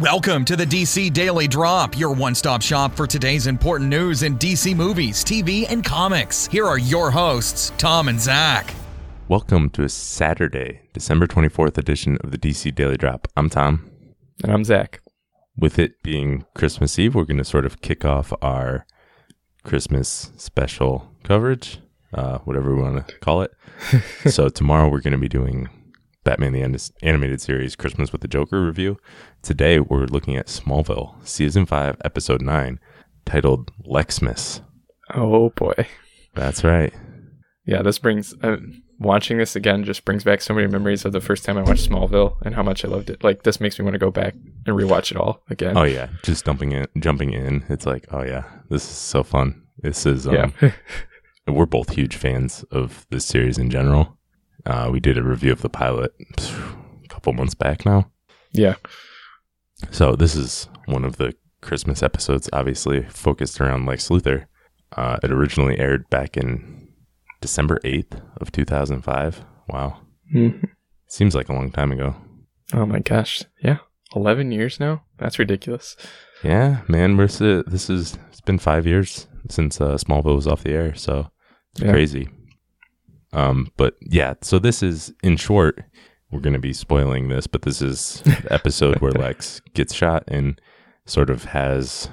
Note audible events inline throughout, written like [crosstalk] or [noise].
Welcome to the DC Daily Drop, your one stop shop for today's important news in DC movies, TV, and comics. Here are your hosts, Tom and Zach. Welcome to a Saturday, December 24th edition of the DC Daily Drop. I'm Tom. And I'm Zach. With it being Christmas Eve, we're going to sort of kick off our Christmas special coverage, uh, whatever we want to call it. [laughs] so, tomorrow we're going to be doing Batman the Animated Series Christmas with the Joker review. Today we're looking at Smallville, Season 5, Episode 9, titled Lexmas. Oh boy. That's right. Yeah, this brings, uh, watching this again just brings back so many memories of the first time I watched Smallville and how much I loved it. Like, this makes me want to go back and rewatch it all again. Oh, yeah. Just dumping in, jumping in. It's like, oh, yeah, this is so fun. This is, um, yeah. [laughs] we're both huge fans of this series in general. Uh, we did a review of the pilot a couple months back now. Yeah. So this is one of the Christmas episodes, obviously focused around Lex Luthor. Uh, it originally aired back in December 8th of 2005. Wow. Mm-hmm. Seems like a long time ago. Oh my gosh. Yeah. 11 years now? That's ridiculous. Yeah, man. We're, this is, it's been five years since uh, Smallville was off the air. So it's yeah. crazy. Um, but yeah, so this is in short, we're going to be spoiling this, but this is the episode where [laughs] Lex gets shot and sort of has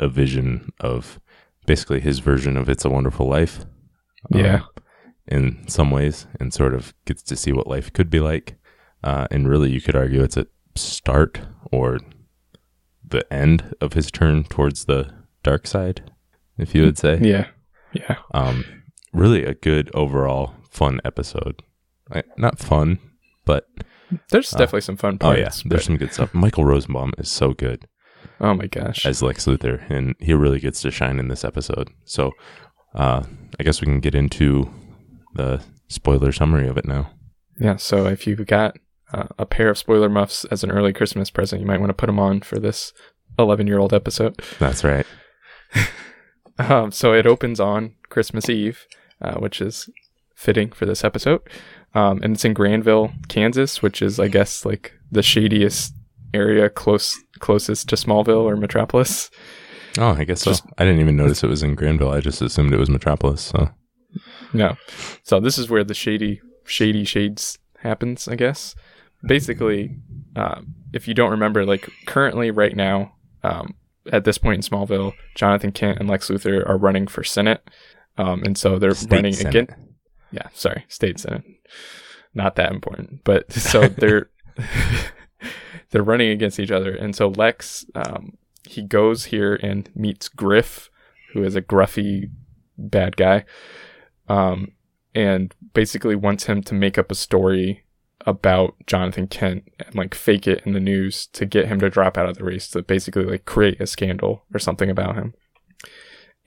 a vision of basically his version of It's a Wonderful Life. Um, yeah. In some ways, and sort of gets to see what life could be like. Uh, and really, you could argue it's a start or the end of his turn towards the dark side, if you would say. Yeah. Yeah. Um, really a good overall fun episode. Not fun, but there's uh, definitely some fun parts. Oh yeah, there's but... some good stuff. Michael Rosenbaum is so good. Oh my gosh, as Lex Luthor, and he really gets to shine in this episode. So, uh, I guess we can get into the spoiler summary of it now. Yeah. So if you've got uh, a pair of spoiler muffs as an early Christmas present, you might want to put them on for this 11 year old episode. That's right. [laughs] um, so it opens on Christmas Eve uh, which is fitting for this episode. Um, and it's in Granville, Kansas, which is, I guess, like the shadiest area close closest to Smallville or Metropolis. Oh, I guess just, so. I didn't even notice it was in Granville. I just assumed it was Metropolis. So no. So this is where the shady shady shades happens, I guess. Basically, uh, if you don't remember, like currently right now, um, at this point in Smallville, Jonathan Kent and Lex Luthor are running for Senate. Um, and so they're state running Senate. again. Yeah, sorry, state senate. Not that important, but [laughs] so they're [laughs] they're running against each other, and so Lex um, he goes here and meets Griff, who is a gruffy bad guy, um, and basically wants him to make up a story about Jonathan Kent and like fake it in the news to get him to drop out of the race to basically like create a scandal or something about him.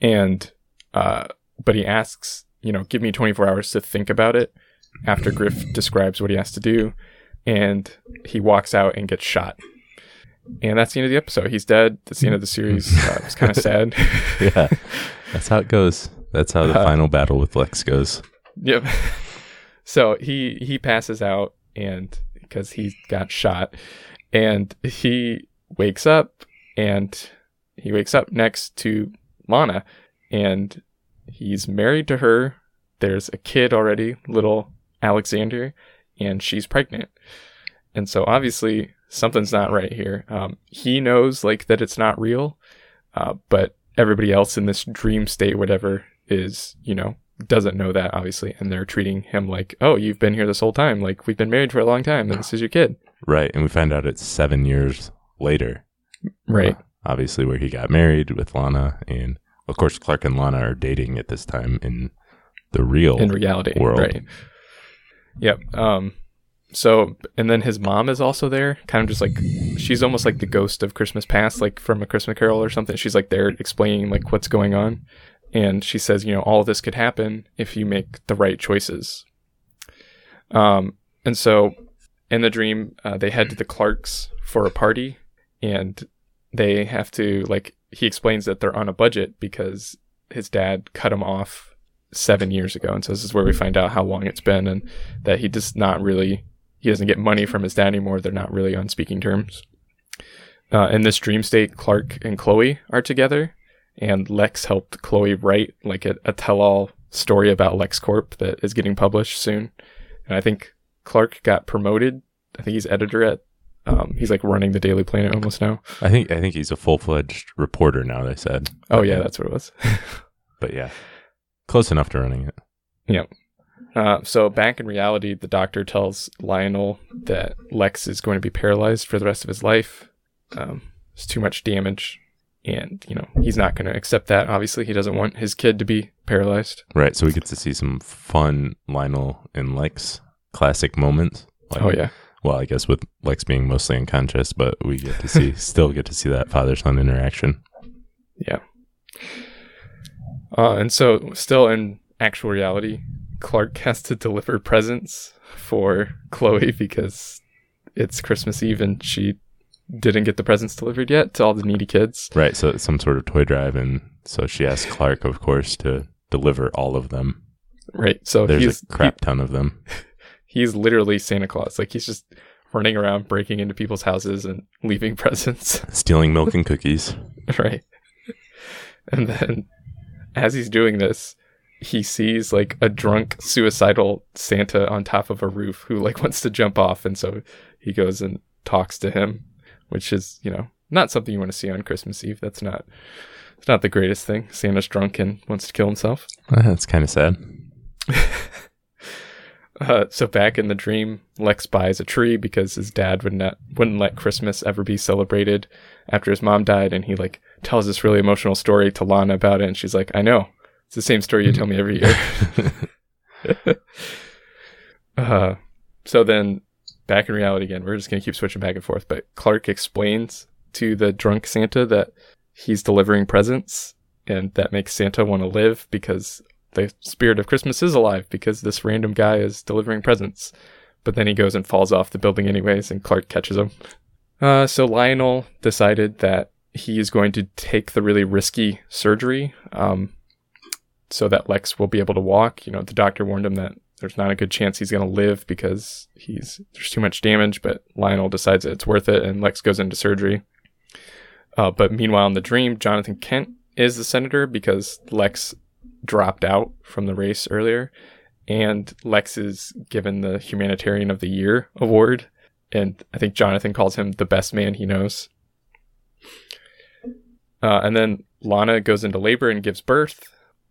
And uh, but he asks, you know, give me 24 hours to think about it after Griff describes what he has to do. And he walks out and gets shot. And that's the end of the episode. He's dead. That's the end of the series. Uh, it's kind of sad. [laughs] [laughs] yeah. That's how it goes. That's how the uh, final battle with Lex goes. Yep. [laughs] So he he passes out and because he got shot and he wakes up and he wakes up next to Lana and He's married to her. There's a kid already, little Alexander, and she's pregnant. And so obviously something's not right here. Um, he knows like that it's not real, uh, but everybody else in this dream state, whatever, is you know doesn't know that obviously, and they're treating him like, oh, you've been here this whole time. Like we've been married for a long time, and this is your kid. Right, and we find out it's seven years later. Right. Uh, obviously, where he got married with Lana, and of course, Clark and Lana are dating at this time in the real in reality world. Right. Yep. Um. So, and then his mom is also there, kind of just like she's almost like the ghost of Christmas past, like from a Christmas Carol or something. She's like there explaining like what's going on, and she says, you know, all of this could happen if you make the right choices. Um. And so, in the dream, uh, they head to the Clarks for a party, and they have to like he explains that they're on a budget because his dad cut him off seven years ago. And so this is where we find out how long it's been and that he does not really, he doesn't get money from his dad anymore. They're not really on speaking terms. uh, in this dream state, Clark and Chloe are together, and Lex helped Chloe write like a, a tell-all story about LexCorp that is getting published soon. And I think Clark got promoted. I think he's editor at. Um, he's like running the Daily Planet almost now. I think I think he's a full fledged reporter now. They said. Oh yeah, that's what it was. [laughs] but yeah, close enough to running it. Yeah. Uh, so back in reality, the doctor tells Lionel that Lex is going to be paralyzed for the rest of his life. Um, it's too much damage, and you know he's not going to accept that. Obviously, he doesn't want his kid to be paralyzed. Right. So we get to see some fun Lionel and Lex classic moments. Like, oh yeah. Well, I guess with Lex being mostly unconscious, but we get to see [laughs] still get to see that father son interaction. Yeah. Uh, and so, still in actual reality, Clark has to deliver presents for Chloe because it's Christmas Eve and she didn't get the presents delivered yet to all the needy kids. Right. So it's some sort of toy drive, and so she asks Clark, of course, to deliver all of them. Right. So there's a crap ton of them. [laughs] He's literally Santa Claus. Like he's just running around, breaking into people's houses and [laughs] leaving presents, [laughs] stealing milk and cookies. right. [laughs] And then, as he's doing this, he sees like a drunk suicidal Santa on top of a roof who like wants to jump off and so he goes and talks to him, which is, you know, not something you want to see on Christmas Eve. That's not it's not the greatest thing. Santa's drunk and wants to kill himself. That's kind of sad. Uh, so back in the dream, Lex buys a tree because his dad would not wouldn't let Christmas ever be celebrated after his mom died, and he like tells this really emotional story to Lana about it, and she's like, "I know, it's the same story you tell me every year. [laughs] [laughs] uh, so then, back in reality again, we're just going to keep switching back and forth. But Clark explains to the drunk Santa that he's delivering presents and that makes Santa want to live because the spirit of Christmas is alive because this random guy is delivering presents. But then he goes and falls off the building anyways, and Clark catches him. Uh, so Lionel decided that he is going to take the really risky surgery. Um, so that Lex will be able to walk. You know, the doctor warned him that there's not a good chance he's going to live because he's there's too much damage. But Lionel decides that it's worth it, and Lex goes into surgery. Uh, but meanwhile, in the dream, Jonathan Kent is the senator because Lex dropped out from the race earlier, and Lex is given the Humanitarian of the Year award, and I think Jonathan calls him the best man he knows. Uh, and then Lana goes into labor and gives birth,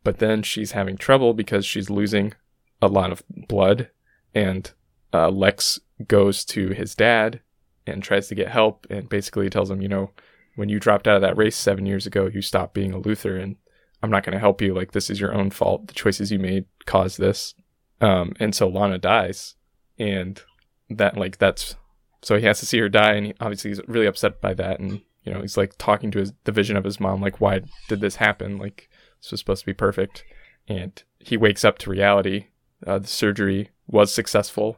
but then she's having trouble because she's losing a lot of blood. And uh, Lex goes to his dad and tries to get help and basically tells him, you know, when you dropped out of that race seven years ago, you stopped being a Luthor and I'm not going to help you. Like, this is your own fault. The choices you made caused this. Um, and so Lana dies. And that, like, that's so he has to see her die. And he, obviously, he's really upset by that. And, you know, he's like talking to his, the vision of his mom, like, why did this happen? Like, this was supposed to be perfect. And he wakes up to reality. Uh, the surgery was successful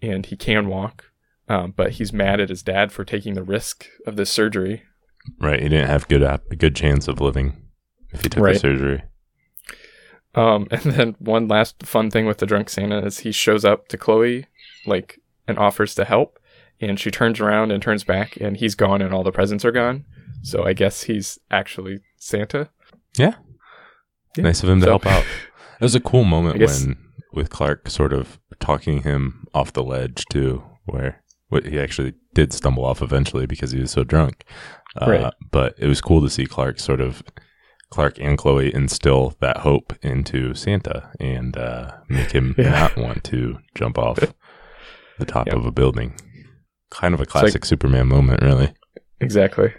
and he can walk. Um, but he's mad at his dad for taking the risk of this surgery. Right. He didn't have good a good chance of living if he took right. the surgery. Um, [laughs] and then one last fun thing with the drunk Santa is he shows up to Chloe, like, and offers to help. And she turns around and turns back, and he's gone, and all the presents are gone. So I guess he's actually Santa. Yeah. Yeah. Nice of him to so, help out. [laughs] It was a cool moment when with Clark sort of talking him off the ledge too, where what he actually did stumble off eventually because he was so drunk. Uh, right. But it was cool to see Clark sort of Clark and Chloe instill that hope into Santa and uh, make him [laughs] yeah. not want to jump off the top yep. of a building. Kind of a classic like, Superman moment, really. Exactly.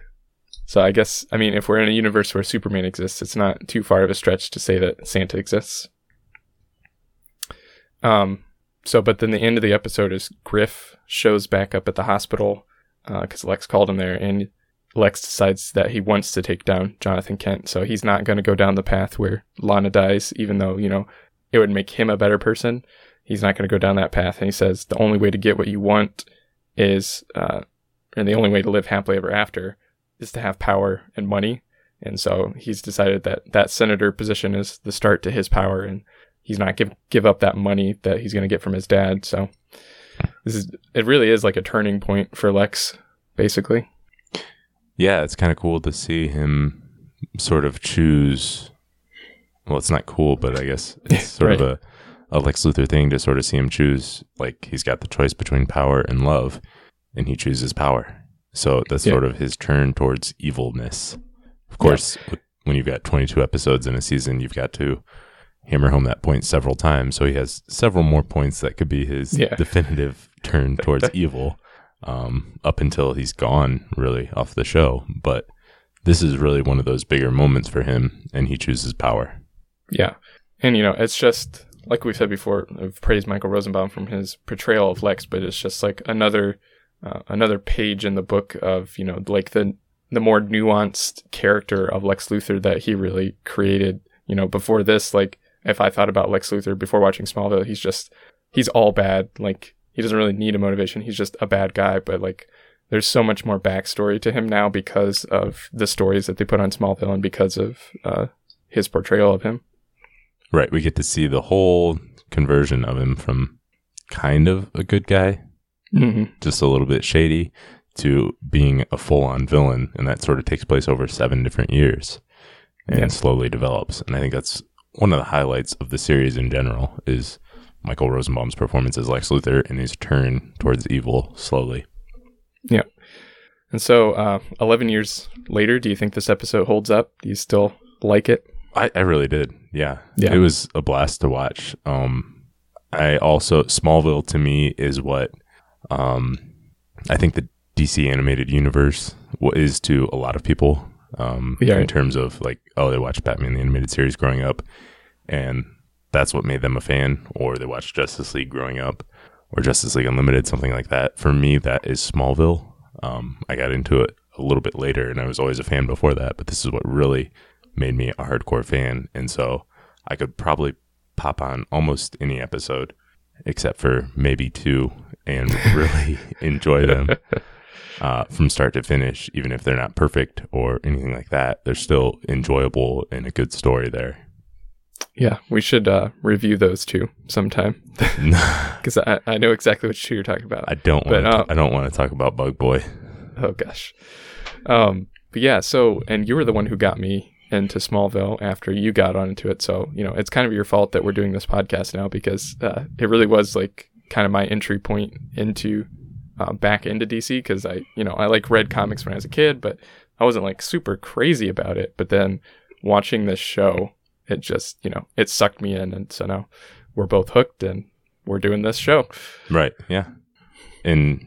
So I guess I mean if we're in a universe where Superman exists, it's not too far of a stretch to say that Santa exists. Um so but then the end of the episode is Griff shows back up at the hospital because uh, Lex called him there and Lex decides that he wants to take down Jonathan Kent. So he's not going to go down the path where Lana dies, even though, you know, it would make him a better person. He's not going to go down that path. And he says the only way to get what you want is, uh, and the only way to live happily ever after is to have power and money. And so he's decided that that senator position is the start to his power and he's not give give up that money that he's going to get from his dad. So this is it really is like a turning point for Lex basically. Yeah, it's kind of cool to see him sort of choose. Well, it's not cool, but I guess [laughs] it's sort Right. of a, a Lex Luthor thing to sort of see him choose. Like he's got the choice between power and love, and he chooses power. So that's Yeah. sort of his turn towards evilness. Of course, when you've got 22 episodes in a season, you've got to hammer home that point several times. So he has several more points that could be his Yeah. definitive turn towards [laughs] evil um, up until he's gone really off the show. But this is really one of those bigger moments for him, and he chooses power. Yeah. And, you know, it's just, like we said before, I've praised Michael Rosenbaum from his portrayal of Lex, but it's just like another, uh, another page in the book of, you know, like the, the more nuanced character of Lex Luthor that he really created. You know, before this, like, if I thought about Lex Luthor before watching Smallville, he's just, he's all bad. Like, he doesn't really need a motivation. He's just a bad guy, but like, there's so much more backstory to him now because of the stories that they put on Smallville and because of uh, his portrayal of him. Right. We get to see the whole conversion of him from kind of a good guy, Mm-hmm. just a little bit shady, to being a full on villain. And that sort of takes place over seven different years and Yeah. slowly develops. And I think that's one of the highlights of the series in general is Michael Rosenbaum's performance as Lex Luthor and his turn towards evil slowly. Yeah. And so, uh, 11 years later, do you think this episode holds up? Do you still like it? I, I really did. Yeah. Yeah. It was a blast to watch. Um, I also, Smallville to me is what um, I think the DC animated universe is to a lot of people um, Yeah. in terms of like, oh, they watched Batman the animated series growing up and that's what made them a fan, or they watched Justice League growing up or Justice League Unlimited, something like that. For me, that is Smallville. Um, I got into it a little bit later and I was always a fan before that, but this is what really made me a hardcore fan. And so I could probably pop on almost any episode except for maybe two and [laughs] really enjoy them uh, from start to finish, even if they're not perfect or anything like that. They're still enjoyable and a good story there. Yeah, we should uh, review those two sometime [laughs] [laughs] because I, I know exactly which two you're talking about. I don't want to. uh, I don't want to talk about Bug Boy. oh gosh. Um, but yeah, so and you were the one who got me into Smallville after you got onto it. So you know it's kind of your fault that we're doing this podcast now because uh, it really was like kind of my entry point into uh, back into DC because I you know I like read comics when I was a kid, but I wasn't like super crazy about it. But then watching this show, it just you know it sucked me in, and so now we're both hooked and we're doing this show. Right. Yeah. And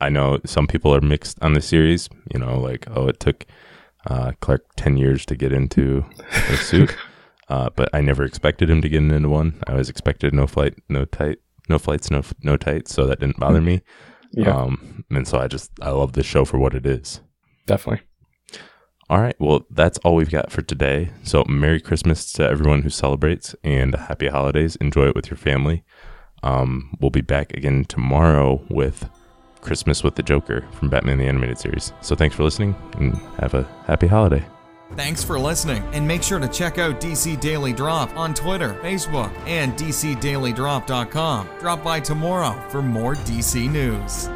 I know some people are mixed on the series. You know, like oh, it took uh, Clark ten years to get into a [laughs] suit, uh, but I never expected him to get into one. I always expected no flight, no tight, no flights, no no tights, so that didn't bother me. Yeah, Um, and so I just I love this show for what it is. definitely. All right. Well, that's all we've got for today. So, Merry Christmas to everyone who celebrates and Happy Holidays. Enjoy it with your family. Um, we'll be back again tomorrow with Christmas with the Joker from Batman the Animated Series. So, thanks for listening and have a happy holiday. Thanks for listening, and make sure to check out DC Daily Drop on Twitter, Facebook, and DCDailyDrop.com. Drop by tomorrow for more DC news.